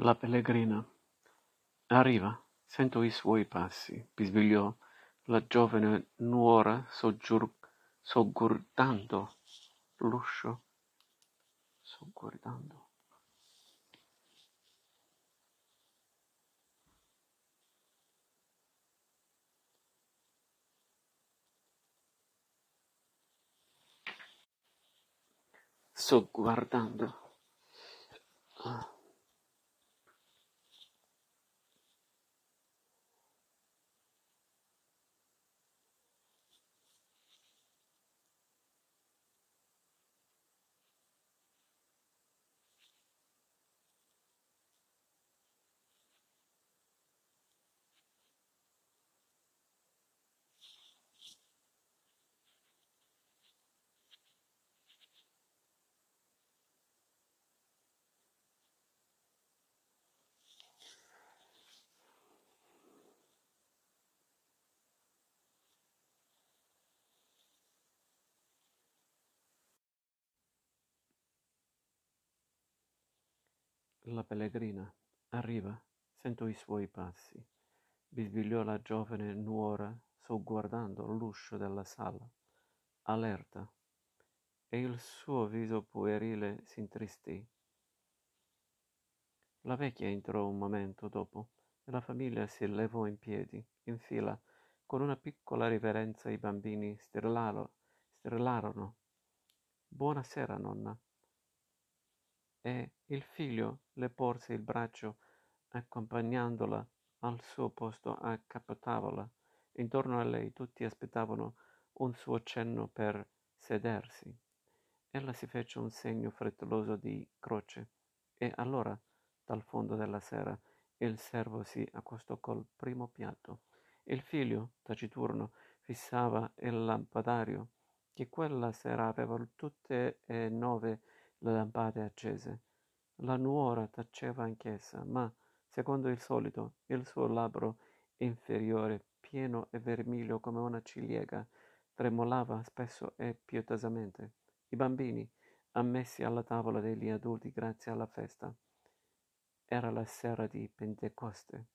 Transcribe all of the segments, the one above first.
La pellegrina. Arriva, sento i suoi passi, bisbigliò la giovane nuora sogguardando l'uscio. Sogguardando. Sogguardando. Ah. La pellegrina. Arriva, sento i suoi passi, bisbigliò la giovane nuora sogguardando l'uscio della sala, allerta, e il suo viso puerile s'intristì. La vecchia entrò un momento dopo e la famiglia si levò in piedi, in fila, con una piccola riverenza i bambini strillarono. Buonasera, nonna e il figlio le porse il braccio accompagnandola al suo posto a capotavola. Intorno a lei tutti aspettavano un suo cenno per sedersi. Ella si fece un segno frettoloso di croce e allora, dal fondo della sera, il servo si accostò col primo piatto. Il figlio, taciturno, fissava il lampadario, che quella sera aveva tutte e nove le lampade accese. La nuora taceva anch'essa, ma, secondo il solito, il suo labbro inferiore, pieno e vermiglio come una ciliegia, tremolava spesso e pietosamente. I bambini, ammessi alla tavola degli adulti grazie alla festa, era la sera di Pentecoste.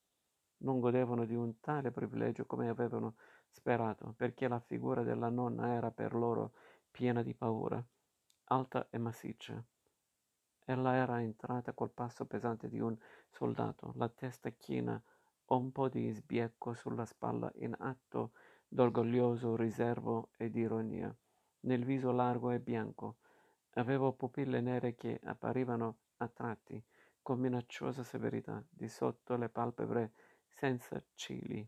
Non godevano di un tale privilegio come avevano sperato, perché la figura della nonna era per loro piena di paura alta e massiccia. Ella era entrata col passo pesante di un soldato, la testa china, un po' di sbiecco sulla spalla, in atto d'orgoglioso riservo e di ironia. Nel viso largo e bianco aveva pupille nere che apparivano a tratti con minacciosa severità, di sotto le palpebre senza cili.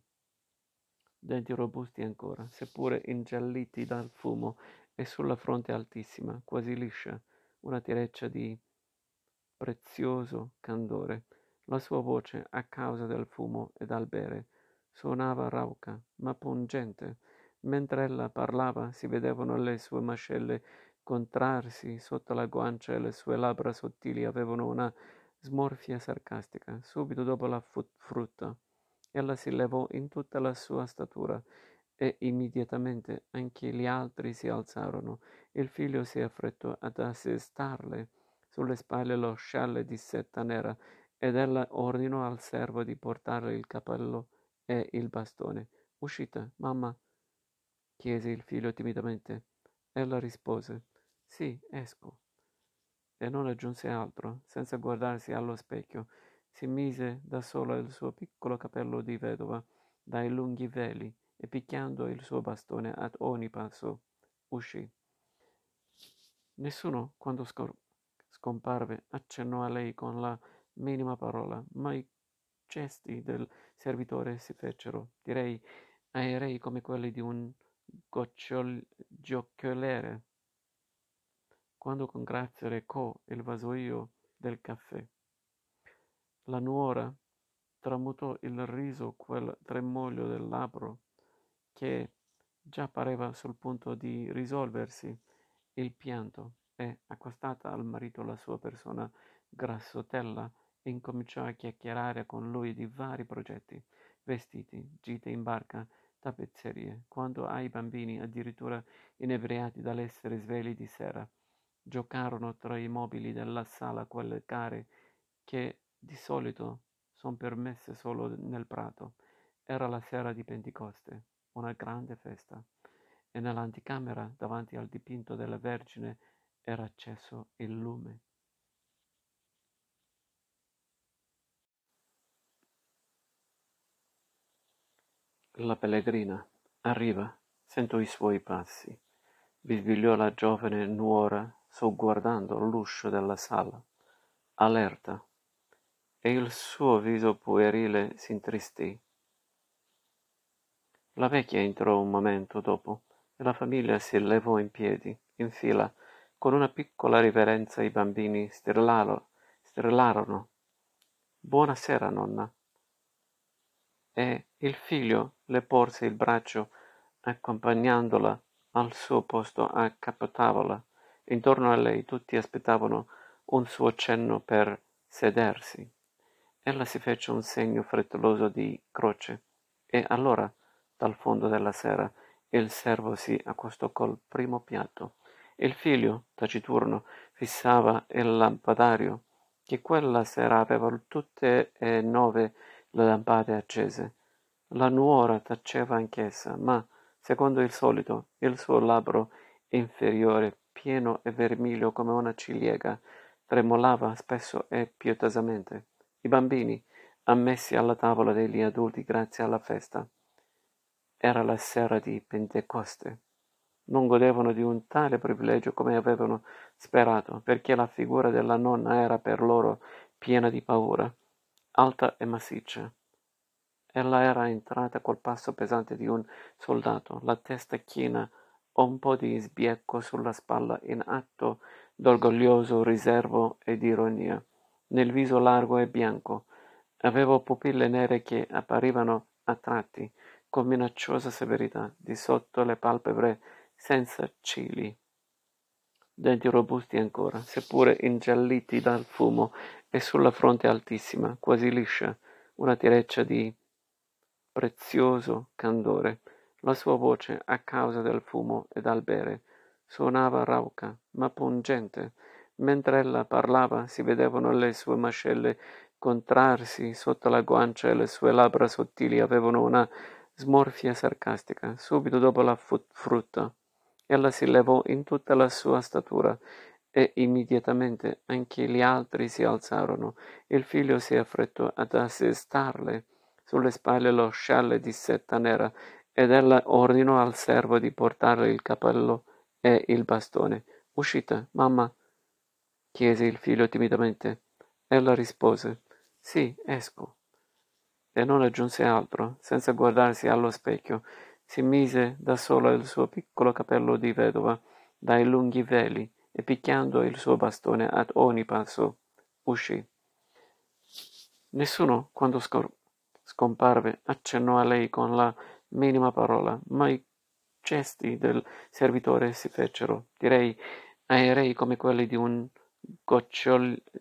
Denti robusti ancora, seppure ingialliti dal fumo e sulla fronte altissima, quasi liscia, una tireccia di prezioso candore. La sua voce, a causa del fumo e dal bere, suonava rauca, ma pungente. Mentre ella parlava si vedevano le sue mascelle contrarsi sotto la guancia e le sue labbra sottili avevano una smorfia sarcastica. Subito dopo la frutta, ella si levò in tutta la sua statura e immediatamente anche gli altri si alzarono. Il figlio si affrettò ad assestarle sulle spalle lo scialle di seta nera ed ella ordinò al servo di portarle il cappello e il bastone. Uscite, mamma? chiese il figlio timidamente. Ella rispose, sì, esco. E non aggiunse altro, senza guardarsi allo specchio. Si mise da sola il suo piccolo capello di vedova, dai lunghi veli, e picchiando il suo bastone ad ogni passo uscì. Nessuno, quando scor- scomparve, accennò a lei con la minima parola, ma i gesti del servitore si fecero, direi, aerei come quelli di un giochiolere, quando con grazia recò il vasoio del caffè. La nuora tramutò il riso quel tremoglio del labbro che già pareva sul punto di risolversi. Il pianto e, accostata al marito la sua persona grassotella, incominciò a chiacchierare con lui di vari progetti, vestiti, gite in barca, tappezzerie, quando ai bambini, addirittura inebriati dall'essere svegli di sera, giocarono tra i mobili della sala quelle care che di solito son permesse solo nel prato. Era la sera di Pentecoste, una grande festa, e nell'anticamera davanti al dipinto della Vergine era acceso il lume. La pellegrina arriva, sento i suoi passi, bisbigliò la giovane nuora sogguardando l'uscio della sala, allerta, e il suo viso puerile s'intristì. La vecchia entrò un momento dopo e la famiglia si levò in piedi, in fila, con una piccola riverenza i bambini strillarono. strillarono. Buonasera, nonna. E il figlio le porse il braccio accompagnandola al suo posto a capotavola. Intorno a lei tutti aspettavano un suo cenno per sedersi. Ella si fece un segno frettoloso di croce e allora, dal fondo della sera, il servo si accostò col primo piatto. Il figlio, taciturno, fissava il lampadario, che quella sera aveva tutte e nove le lampade accese. La nuora taceva anch'essa, ma, secondo il solito, il suo labbro inferiore pieno e vermiglio come una ciliegia, tremolava spesso e pietosamente. I bambini, ammessi alla tavola degli adulti grazie alla festa, era la sera di Pentecoste. Non godevano di un tale privilegio come avevano sperato, perché la figura della nonna era per loro piena di paura, alta e massiccia. Ella era entrata col passo pesante di un soldato, la testa china un po' di sbiecco sulla spalla in atto d'orgoglioso riservo e di ironia. Nel viso largo e bianco avevo pupille nere che apparivano a tratti con minacciosa severità di sotto le palpebre senza cili. Denti robusti ancora, seppure ingialliti dal fumo, e sulla fronte altissima, quasi liscia, una tireccia di prezioso candore la sua voce, a causa del fumo e dal bere, suonava rauca, ma pungente. Mentre ella parlava si vedevano le sue mascelle contrarsi sotto la guancia e le sue labbra sottili avevano una smorfia sarcastica. Subito dopo la frutta, ella si levò in tutta la sua statura e immediatamente anche gli altri si alzarono. Il figlio si affrettò ad assestarle sulle spalle lo scialle di setta nera ed ella ordinò al servo di portare il cappello e il bastone. Uscite, mamma? chiese il figlio timidamente. Ella rispose, sì, esco. E non aggiunse altro, senza guardarsi allo specchio, si mise da sola il suo piccolo cappello di vedova dai lunghi veli e picchiando il suo bastone ad ogni passo uscì. Nessuno, quando scomparve, accennò a lei con la minima parola, ma i gesti del servitore si fecero, direi, aerei come quelli di un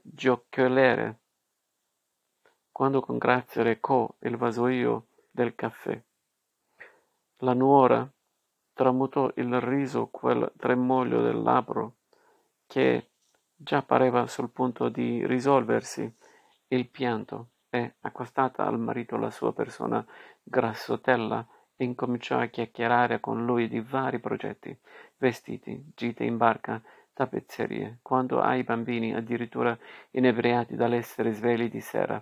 giochioliere, quando con grazia recò il vasoio del caffè. La nuora tramutò il riso quel tremoglio del labbro che già pareva sul punto di risolversi il pianto e, accostata al marito la sua persona grassotella, incominciò a chiacchierare con lui di vari progetti, vestiti, gite in barca, tappezzerie, quando ai bambini, addirittura inebriati dall'essere svegli di sera,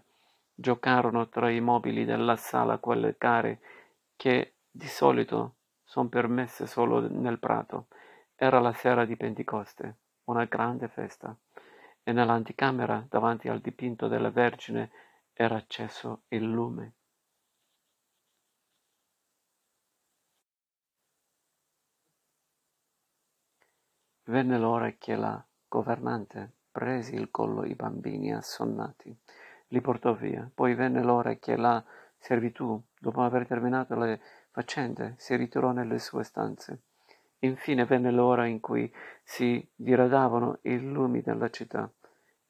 giocarono tra i mobili della sala quelle gare che di solito son permesse solo nel prato. Era la sera di Pentecoste, una grande festa, e nell'anticamera, davanti al dipinto della Vergine, era acceso il lume. Venne l'ora che la governante prese il collo i bambini assonnati, li portò via. Poi venne l'ora che la servitù, dopo aver terminato le faccende, si ritirò nelle sue stanze. Infine venne l'ora in cui si diradavano i lumi della città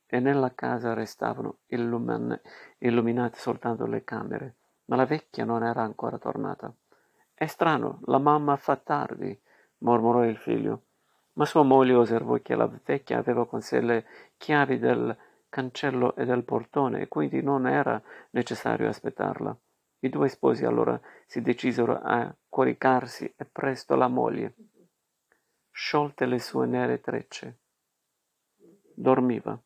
e nella casa restavano illuminate soltanto le camere, ma la vecchia non era ancora tornata. È strano, la mamma fa tardi, mormorò il figlio ma sua moglie osservò che la vecchia aveva con sé le chiavi del cancello e del portone e quindi non era necessario aspettarla. I due sposi allora si decisero a coricarsi e presto la moglie sciolte le sue nere trecce. Dormiva.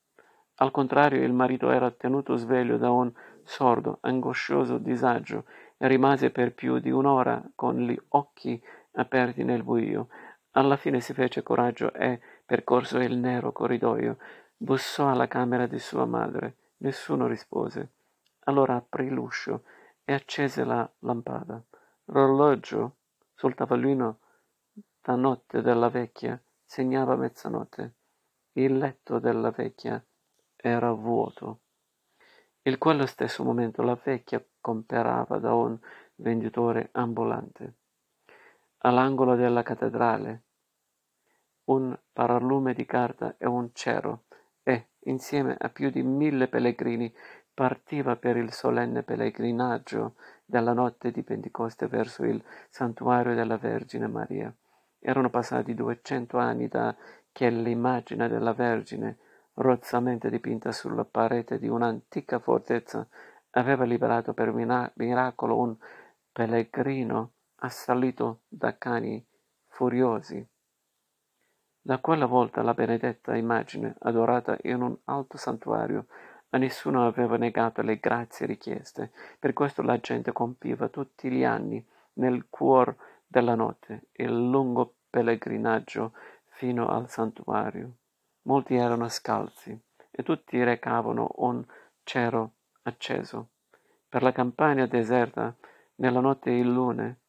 Al contrario, il marito era tenuto sveglio da un sordo, angoscioso disagio e rimase per più di un'ora con gli occhi aperti nel buio. Alla fine si fece coraggio e, percorso il nero corridoio, bussò alla camera di sua madre. Nessuno rispose. Allora aprì l'uscio e accese la lampada. L'orologio sul tavolino da notte della vecchia segnava mezzanotte. Il letto della vecchia era vuoto. In quello stesso momento la vecchia comperava da un venditore ambulante. All'angolo della cattedrale un paralume di carta e un cero e, insieme a più di mille pellegrini, partiva per il solenne pellegrinaggio della notte di Pentecoste verso il santuario della Vergine Maria. Erano passati duecento anni da che l'immagine della Vergine, rozzamente dipinta sulla parete di un'antica fortezza, aveva liberato per miracolo un pellegrino assalito da cani furiosi. Da quella volta la benedetta immagine, adorata in un alto santuario, a nessuno aveva negato le grazie richieste, per questo la gente compiva tutti gli anni, nel cuor della notte, il lungo pellegrinaggio fino al santuario. Molti erano scalzi e tutti recavano un cero acceso. Per la campagna deserta, nella notte il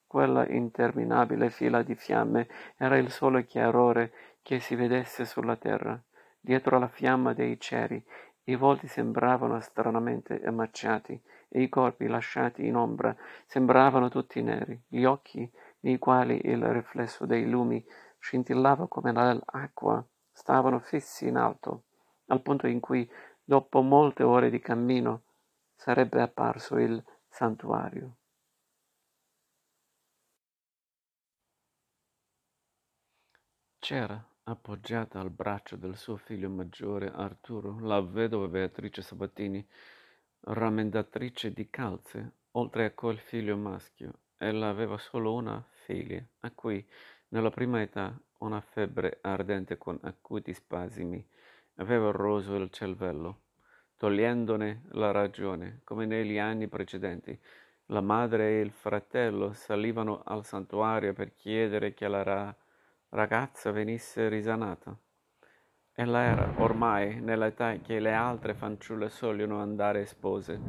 quella interminabile fila di fiamme era il solo chiarore che si vedesse sulla terra. Dietro la fiamma dei ceri i volti sembravano stranamente emmacciati e i corpi lasciati in ombra sembravano tutti neri. Gli occhi nei quali il riflesso dei lumi scintillava come l'acqua, stavano fissi in alto, al punto in cui, dopo molte ore di cammino, sarebbe apparso il santuario. C'era, appoggiata al braccio del suo figlio maggiore Arturo, la vedova Beatrice Sabatini, rammendatrice di calze, oltre a quel figlio maschio, Ella aveva solo una figlia, a cui, nella prima età, una febbre ardente con acuti spasimi aveva roso il cervello, togliendone la ragione, come negli anni precedenti. La madre e il fratello salivano al santuario per chiedere che la ragazza venisse risanata. Ella era ormai nell'età che le altre fanciulle sogliono andare spose.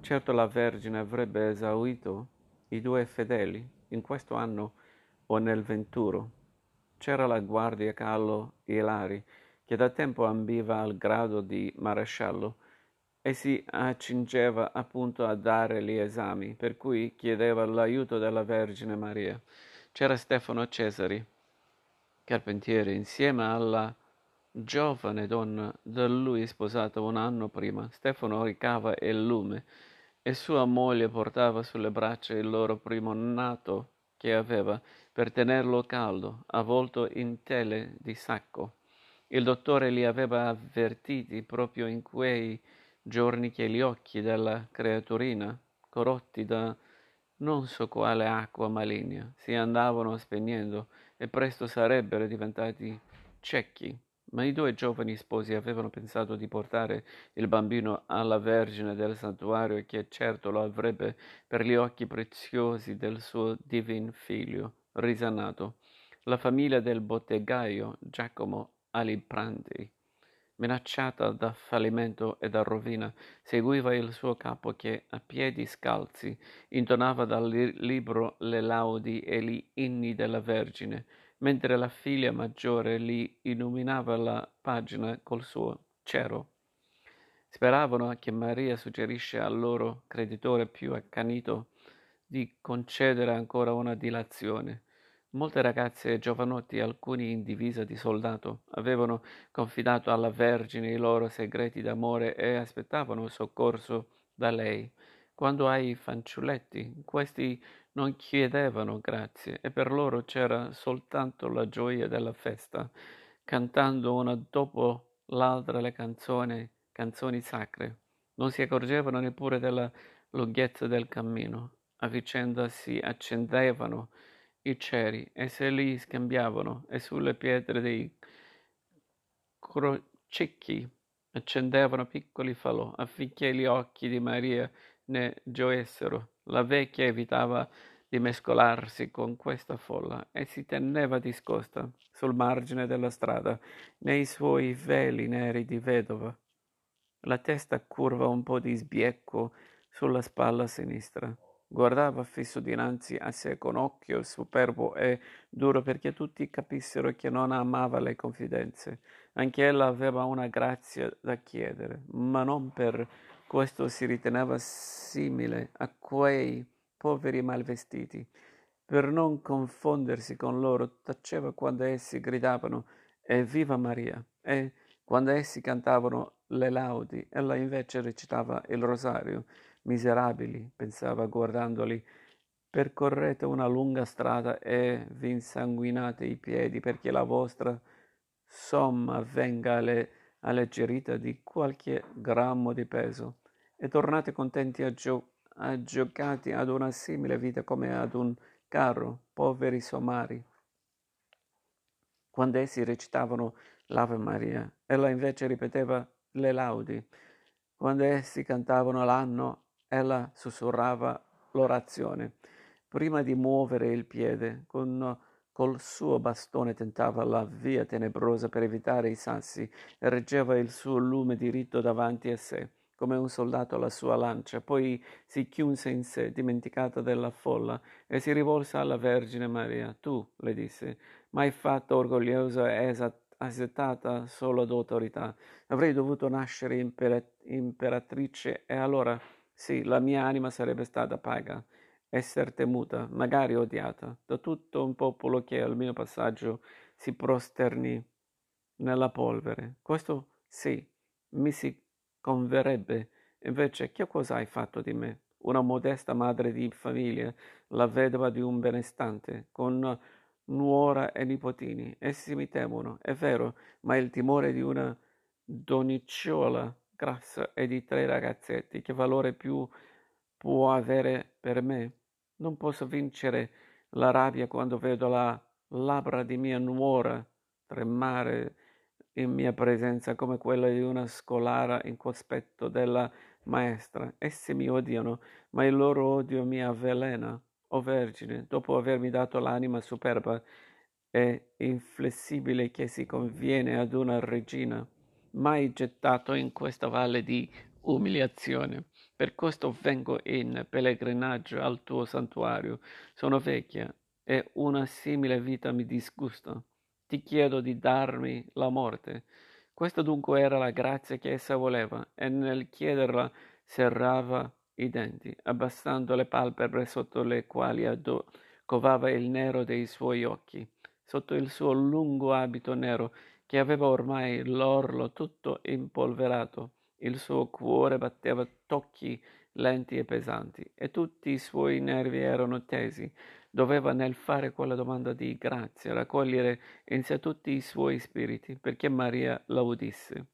Certo la Vergine avrebbe esaurito i due fedeli in questo anno o nel venturo. C'era la guardia Carlo Ilari, che da tempo ambiva al grado di maresciallo e si accingeva appunto a dare gli esami, per cui chiedeva l'aiuto della Vergine Maria. C'era Stefano Cesari, carpentiere, insieme alla giovane donna da lui sposata un anno prima. Stefano ricava il lume e sua moglie portava sulle braccia il loro primo nato che aveva per tenerlo caldo, avvolto in tele di sacco. Il dottore li aveva avvertiti proprio in quei giorni che gli occhi della creaturina, corrotti da non so quale acqua maligna, si andavano spegnendo e presto sarebbero diventati ciechi ma i due giovani sposi avevano pensato di portare il bambino alla Vergine del santuario che certo lo avrebbe per gli occhi preziosi del suo divin figlio risanato. La famiglia del bottegaio Giacomo Aliprandi, minacciata da fallimento e da rovina, seguiva il suo capo che, a piedi scalzi, intonava dal libro le laudi e gli inni della Vergine, mentre la figlia maggiore gli illuminava la pagina col suo cero. Speravano che Maria suggerisce al loro creditore più accanito di concedere ancora una dilazione. Molte ragazze e giovanotti, alcuni in divisa di soldato, avevano confidato alla Vergine i loro segreti d'amore e aspettavano soccorso da lei. Quando ai fanciulletti, questi non chiedevano grazie e per loro c'era soltanto la gioia della festa, cantando una dopo l'altra le canzoni canzoni sacre. Non si accorgevano neppure della lunghezza del cammino. A vicenda si accendevano i ceri e se li scambiavano e sulle pietre dei crocicchi accendevano piccoli falò affinché gli occhi di Maria ne gioessero. La vecchia evitava di mescolarsi con questa folla e si teneva discosta sul margine della strada nei suoi veli neri di vedova, la testa curva un po' di sbiecco sulla spalla sinistra. Guardava fisso dinanzi a sé con occhio superbo e duro perché tutti capissero che non amava le confidenze. Anche ella aveva una grazia da chiedere, ma non per questo si riteneva simile a quei poveri malvestiti. Per non confondersi con loro, taceva quando essi gridavano Evviva Maria! E quando essi cantavano le laudi, ella invece recitava il rosario. Miserabili, pensava guardandoli, percorrete una lunga strada e vi insanguinate i piedi perché la vostra somma venga alle, alleggerita di qualche grammo di peso e tornate contenti a giocare aggiocati ad una simile vita come ad un carro, poveri somari. Quando essi recitavano l'Ave Maria, ella invece ripeteva le laudi. Quando essi cantavano l'anno, ella sussurrava l'orazione. Prima di muovere il piede, con, col suo bastone tentava la via tenebrosa per evitare i sassi e reggeva il suo lume diritto davanti a sé come un soldato alla sua lancia, poi si chiuse in sé, dimenticata della folla, e si rivolse alla Vergine Maria. Tu, le disse, mai fatto orgogliosa e esaltata solo d'autorità. Avrei dovuto nascere imper- imperatrice e allora, sì, la mia anima sarebbe stata paga, essere temuta, magari odiata, da tutto un popolo che al mio passaggio si prosterni nella polvere. Questo sì, mi si converrebbe. Invece, che cosa hai fatto di me? Una modesta madre di famiglia, la vedova di un benestante, con nuora e nipotini. Essi mi temono, è vero, ma il timore di una donnicciola grassa e di tre ragazzetti, che valore più può avere per me? Non posso vincere la rabbia quando vedo la labbra di mia nuora tremare in mia presenza come quella di una scolara in cospetto della maestra. Essi mi odiano, ma il loro odio mi avvelena. O Vergine, dopo avermi dato l'anima superba e inflessibile che si conviene ad una regina, mai gettato in questa valle di umiliazione. Per questo vengo in pellegrinaggio al tuo santuario. Sono vecchia e una simile vita mi disgusta ti chiedo di darmi la morte. Questa dunque era la grazia che essa voleva, e nel chiederla serrava i denti, abbassando le palpebre sotto le quali addo- covava il nero dei suoi occhi, sotto il suo lungo abito nero che aveva ormai l'orlo tutto impolverato. Il suo cuore batteva tocchi lenti e pesanti, e tutti i suoi nervi erano tesi, doveva nel fare quella domanda di grazia raccogliere in sé tutti i suoi spiriti perché Maria la udisse.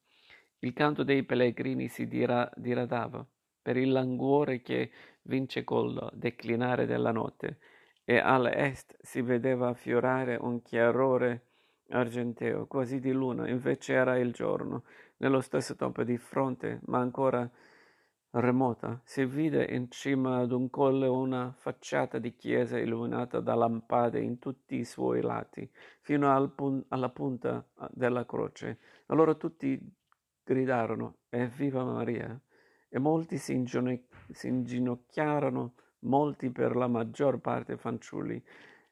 Il canto dei pellegrini si dira, diradava per il languore che vince col declinare della notte e all'est si vedeva fiorare un chiarore argenteo, quasi di luna, invece era il giorno. Nello stesso tempo di fronte, ma ancora remota, si vide in cima ad un colle una facciata di chiesa illuminata da lampade in tutti i suoi lati, fino al pun- alla punta ah, della croce. Allora tutti gridarono, Evviva Maria! E molti si, ingino- si inginocchiarono, molti per la maggior parte fanciulli,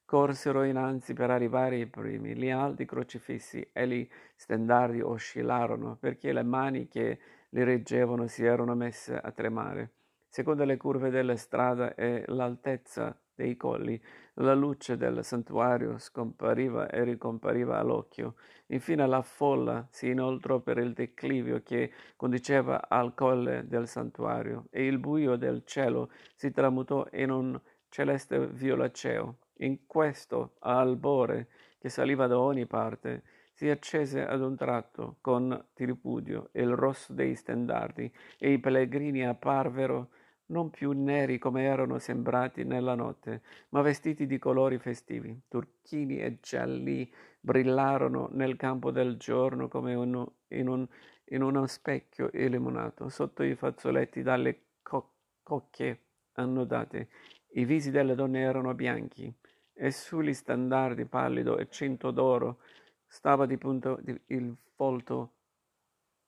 corsero innanzi per arrivare i primi, gli alti crocifissi e gli stendardi oscillarono, perché le mani che li reggevano si erano messe a tremare. Secondo le curve della strada e l'altezza dei colli, la luce del santuario scompariva e ricompariva all'occhio. Infine la folla si inoltrò per il declivio che conduceva al colle del santuario e il buio del cielo si tramutò in un celeste violaceo. In questo albore che saliva da ogni parte si accese ad un tratto con tripudio il rosso dei stendardi e i pellegrini apparvero non più neri come erano sembrati nella notte, ma vestiti di colori festivi. Turchini e gialli brillarono nel campo del giorno come uno, in, un, in, uno specchio illuminato, sotto i fazzoletti dalle co- cocche annodate. I visi delle donne erano bianchi e sugli standardi pallido e cinto d'oro stava di punto il volto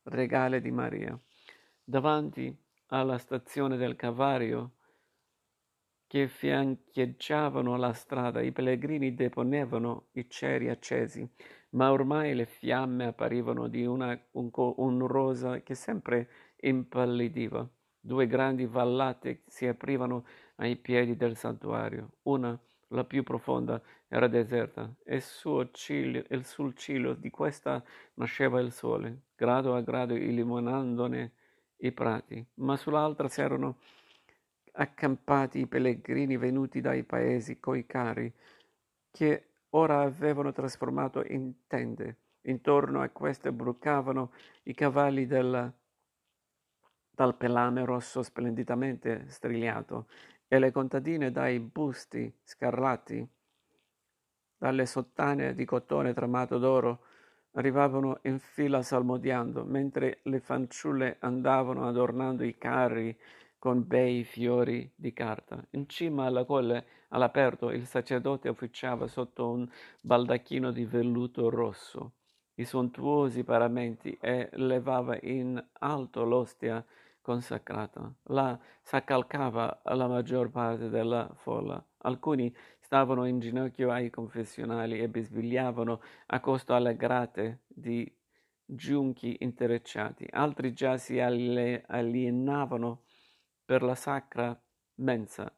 regale di Maria. Davanti alla stazione del Calvario che fiancheggiavano la strada, i pellegrini deponevano i ceri accesi, ma ormai le fiamme apparivano di una, un, un rosa che sempre impallidiva. Due grandi vallate si aprivano ai piedi del santuario. Una, la più profonda, era deserta. E sul ciglio, e sul ciglio di questa nasceva il sole, grado a grado illuminandone i prati, ma sull'altra s'erano accampati i pellegrini venuti dai paesi coi carri, che ora avevano trasformato in tende. Intorno a queste brucavano i cavalli della, dal pelame rosso splendidamente strigliato e le contadine dai busti scarlatti, dalle sottane di cotone tramato d'oro arrivavano in fila salmodiando, mentre le fanciulle andavano adornando i carri con bei fiori di carta. In cima alla colle, all'aperto, il sacerdote officiava sotto un baldacchino di velluto rosso i sontuosi paramenti e levava in alto l'ostia consacrata. Là s'accalcava la maggior parte della folla. Alcuni stavano in ginocchio ai confessionali e bisbigliavano a costo alle grate di giunchi intrecciati, altri già si alienavano per la sacra mensa,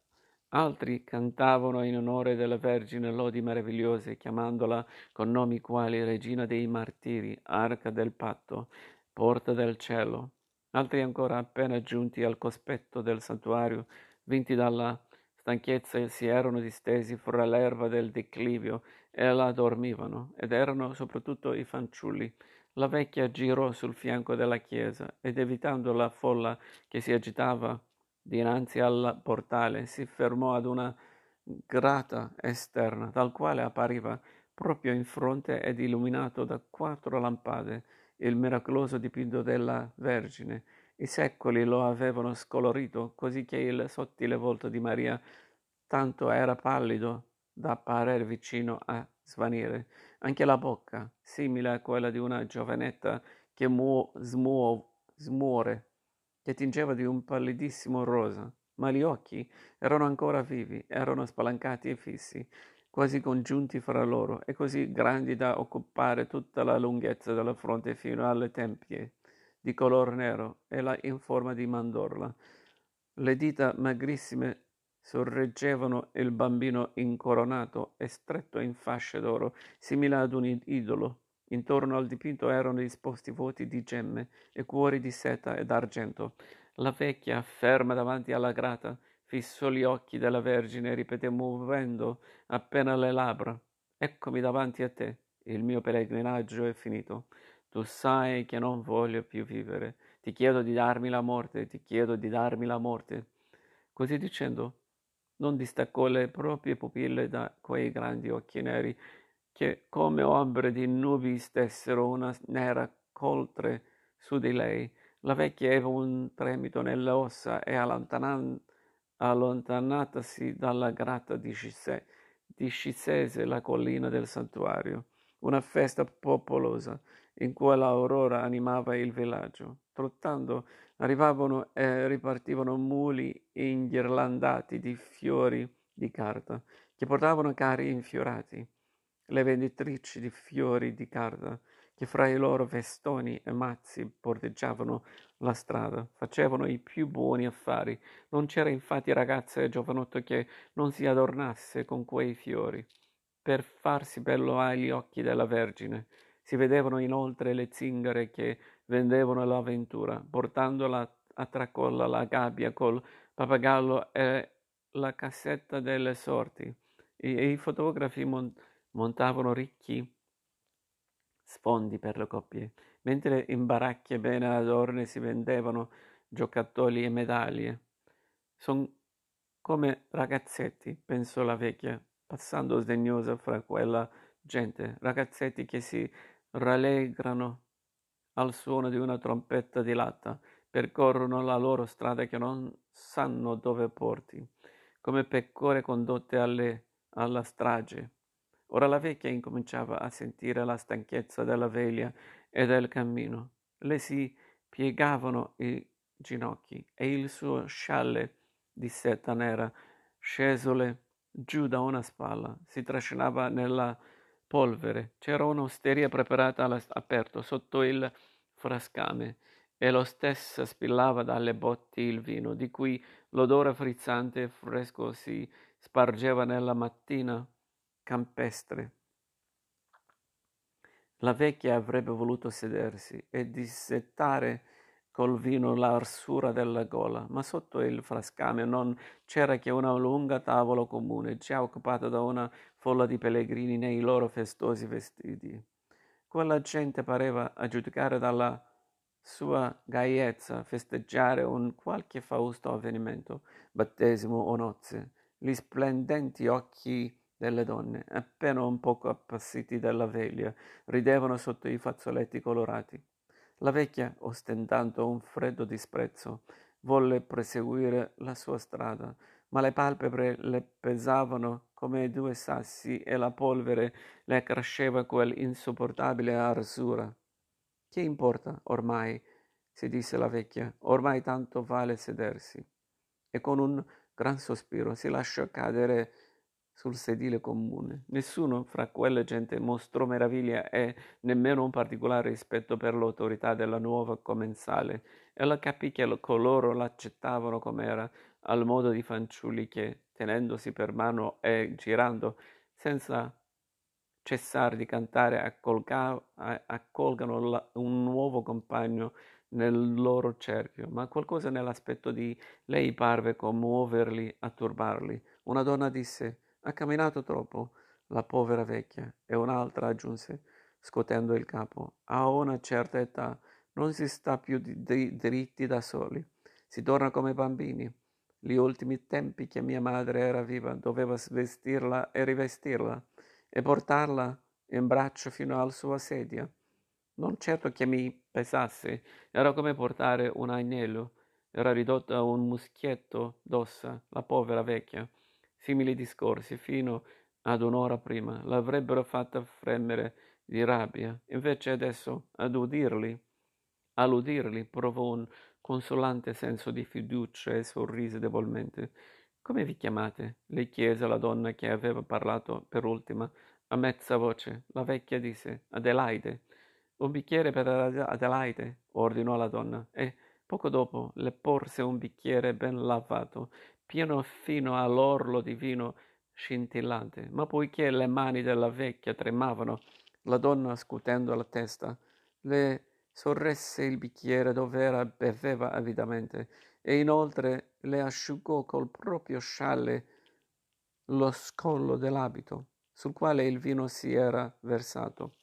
altri cantavano in onore della Vergine lodi meravigliose, chiamandola con nomi quali Regina dei Martiri, Arca del Patto, Porta del Cielo. Altri ancora appena giunti al cospetto del santuario, vinti dalla stanchezza si erano distesi fra l'erba del declivio e la dormivano, ed erano soprattutto i fanciulli. La vecchia girò sul fianco della chiesa ed evitando la folla che si agitava dinanzi al portale, si fermò ad una grata esterna, dal quale appariva proprio in fronte ed illuminato da quattro lampade il miracoloso dipinto della Vergine i secoli lo avevano scolorito, così che il sottile volto di Maria tanto era pallido da parere vicino a svanire. Anche la bocca, simile a quella di una giovanetta che mu- smuo- smuore, che tingeva di un pallidissimo rosa, ma gli occhi erano ancora vivi, erano spalancati e fissi, quasi congiunti fra loro, e così grandi da occupare tutta la lunghezza della fronte fino alle tempie di color nero e la in forma di mandorla. Le dita magrissime sorreggevano il bambino incoronato e stretto in fasce d'oro, simile ad un idolo. Intorno al dipinto erano disposti voti di gemme e cuori di seta ed argento. La vecchia, ferma davanti alla grata, fissò gli occhi della Vergine e ripeté muovendo appena le labbra: Eccomi davanti a te, il mio pellegrinaggio è finito. Tu sai che non voglio più vivere. Ti chiedo di darmi la morte, ti chiedo di darmi la morte. Così dicendo, non distaccò le proprie pupille da quei grandi occhi neri che come ombre di nubi stessero una nera coltre su di lei. La vecchia aveva un tremito nelle ossa e allontanan- allontanatasi dalla grata discese, discese la collina del santuario. Una festa popolosa in cui l'aurora animava il villaggio. Trottando arrivavano e ripartivano muli inghirlandati di fiori di carta, che portavano carri infiorati. Le venditrici di fiori di carta, che fra i loro vestoni e mazzi bordeggiavano la strada, facevano i più buoni affari. Non c'era infatti ragazza e giovanotto che non si adornasse con quei fiori, per farsi bello agli occhi della Vergine si vedevano inoltre le zingare che vendevano l'avventura, portandola a tracolla la gabbia col pappagallo e la cassetta delle sorti. E i fotografi mon- montavano ricchi sfondi per le coppie, mentre in baracche bene adorne si vendevano giocattoli e medaglie. Sono come ragazzetti, pensò la vecchia, passando sdegnosa fra quella gente, ragazzetti che si rallegrano al suono di una trompetta di latta, percorrono la loro strada che non sanno dove porti, come pecore condotte alle, alla strage. Ora la vecchia incominciava a sentire la stanchezza della veglia e del cammino. Le si piegavano i ginocchi e il suo scialle di seta nera, scesole giù da una spalla, si trascinava nella polvere. C'era un'osteria preparata all'aperto sotto il frascame e lo stesso spillava dalle botti il vino, di cui l'odore frizzante e fresco si spargeva nella mattina campestre. La vecchia avrebbe voluto sedersi e dissettare col vino l'arsura della gola, ma sotto il frascame non c'era che una lunga tavola comune, già occupata da una folla di pellegrini nei loro festosi vestiti. Quella gente pareva, a giudicare dalla sua gaiezza, festeggiare un qualche fausto avvenimento, battesimo o nozze. Gli splendenti occhi delle donne, appena un poco appassiti dalla veglia, ridevano sotto i fazzoletti colorati. La vecchia, ostentando un freddo disprezzo, volle proseguire la sua strada, ma le palpebre le pesavano come due sassi e la polvere le cresceva quell'insopportabile arsura. Che importa ormai? si disse la vecchia, ormai tanto vale sedersi. E con un gran sospiro si lasciò cadere sul sedile comune. Nessuno fra quella gente mostrò meraviglia e nemmeno un particolare rispetto per l'autorità della nuova commensale. Ella capì che coloro l'accettavano com'era, al modo di fanciulli che, tenendosi per mano e girando, senza cessare di cantare, accolga, accolgano la, un nuovo compagno nel loro cerchio, ma qualcosa nell'aspetto di lei parve commuoverli, a turbarli. Una donna disse ha camminato troppo, la povera vecchia, e un'altra aggiunse, scotendo il capo. A una certa età non si sta più di, di, dritti da soli, si torna come bambini. Gli ultimi tempi che mia madre era viva doveva vestirla e rivestirla e portarla in braccio fino alla sua sedia. Non certo che mi pesasse, era come portare un agnello, era ridotta a un muschietto d'ossa, la povera vecchia. Simili discorsi, fino ad un'ora prima, l'avrebbero fatta fremere di rabbia. Invece adesso, ad udirli, all'udirli, provò un consolante senso di fiducia e sorrise debolmente. Come vi chiamate? le chiese la donna che aveva parlato per ultima, a mezza voce. La vecchia disse Adelaide. Un bicchiere per Adelaide, ordinò la donna, e poco dopo le porse un bicchiere ben lavato pieno fino all'orlo di vino scintillante, ma poiché le mani della vecchia tremavano, la donna scutendo la testa le sorresse il bicchiere dov'era beveva avidamente e inoltre le asciugò col proprio scialle lo scollo dell'abito sul quale il vino si era versato.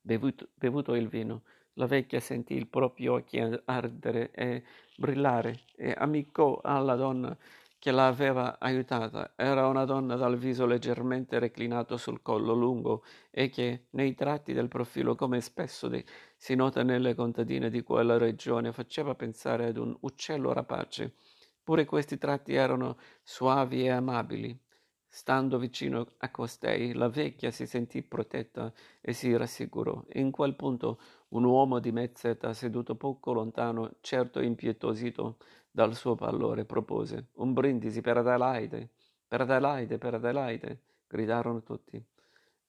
Bevuto, bevuto il vino, la vecchia sentì i propri occhi ardere e brillare e amicò alla donna che l'aveva aiutata. Era una donna dal viso leggermente reclinato sul collo lungo e che, nei tratti del profilo, come spesso de- si nota nelle contadine di quella regione, faceva pensare ad un uccello rapace. Pure questi tratti erano suavi e amabili. Stando vicino a costei, la vecchia si sentì protetta e si rassicurò. In quel punto un uomo di mezza età seduto poco lontano, certo impietosito dal suo pallore, propose un brindisi per Adelaide, per Adelaide, per Adelaide, gridarono tutti.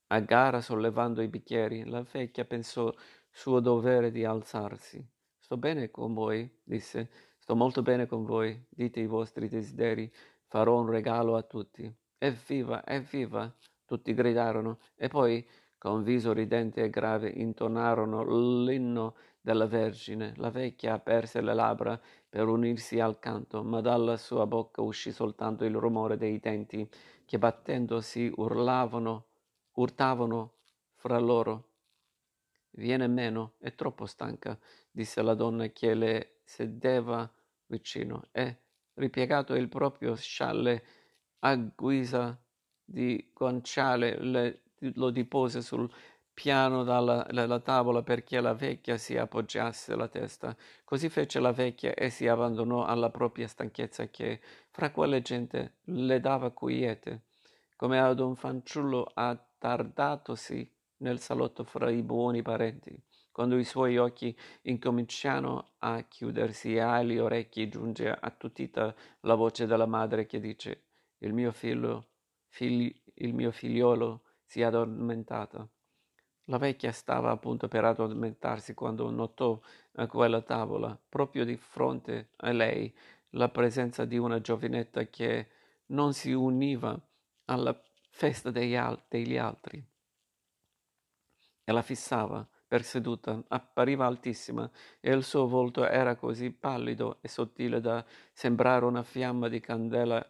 A gara, sollevando i bicchieri, la vecchia pensò suo dovere di alzarsi. Sto bene con voi, disse, sto molto bene con voi, dite i vostri desideri, farò un regalo a tutti. Evviva, evviva! Tutti gridarono e poi, con viso ridente e grave, intonarono l'inno della Vergine. La vecchia aperse le labbra per unirsi al canto, ma dalla sua bocca uscì soltanto il rumore dei denti che battendosi urlavano, urtavano fra loro. Viene meno, è troppo stanca, disse la donna che le sedeva vicino e, ripiegato il proprio scialle a guisa di guanciale, le, lo dipose sul piano dalla, dalla tavola perché la vecchia si appoggiasse la testa. Così fece la vecchia e si abbandonò alla propria stanchezza che, fra quelle gente, le dava quiete, come ad un fanciullo attardatosi nel salotto fra i buoni parenti. Quando i suoi occhi incominciano a chiudersi e agli orecchi giunge attutita la voce della madre che dice il mio figlio, figli, il mio figliolo si è addormentato. La vecchia stava appunto per addormentarsi quando notò a quella tavola, proprio di fronte a lei, la presenza di una giovinetta che non si univa alla festa degli altri e la fissava per seduta, appariva altissima e il suo volto era così pallido e sottile da sembrare una fiamma di candela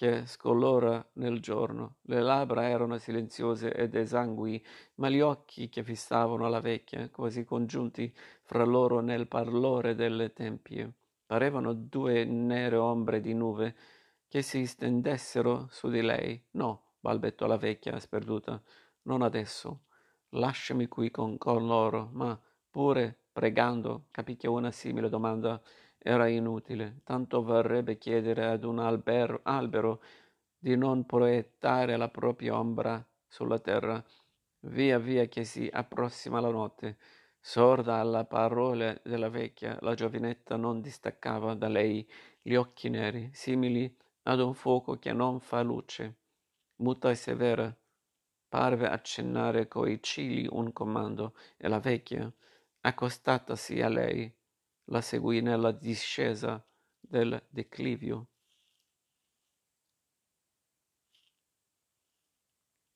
che scolora nel giorno. Le labbra erano silenziose ed esangui, ma gli occhi che fissavano la vecchia, quasi congiunti fra loro nel parlore delle tempie, parevano due nere ombre di nube che si stendessero su di lei. No, balbettò la vecchia sperduta, non adesso. Lasciami qui con, con loro, ma pure pregando capì che una simile domanda era inutile, tanto varrebbe chiedere ad un albero, albero di non proiettare la propria ombra sulla terra. Via via che si approssima la notte, sorda alla parola della vecchia, la giovinetta non distaccava da lei gli occhi neri, simili ad un fuoco che non fa luce. Muta e severa, parve accennare coi cigli un comando, e la vecchia, accostatasi a lei, la seguì nella discesa del declivio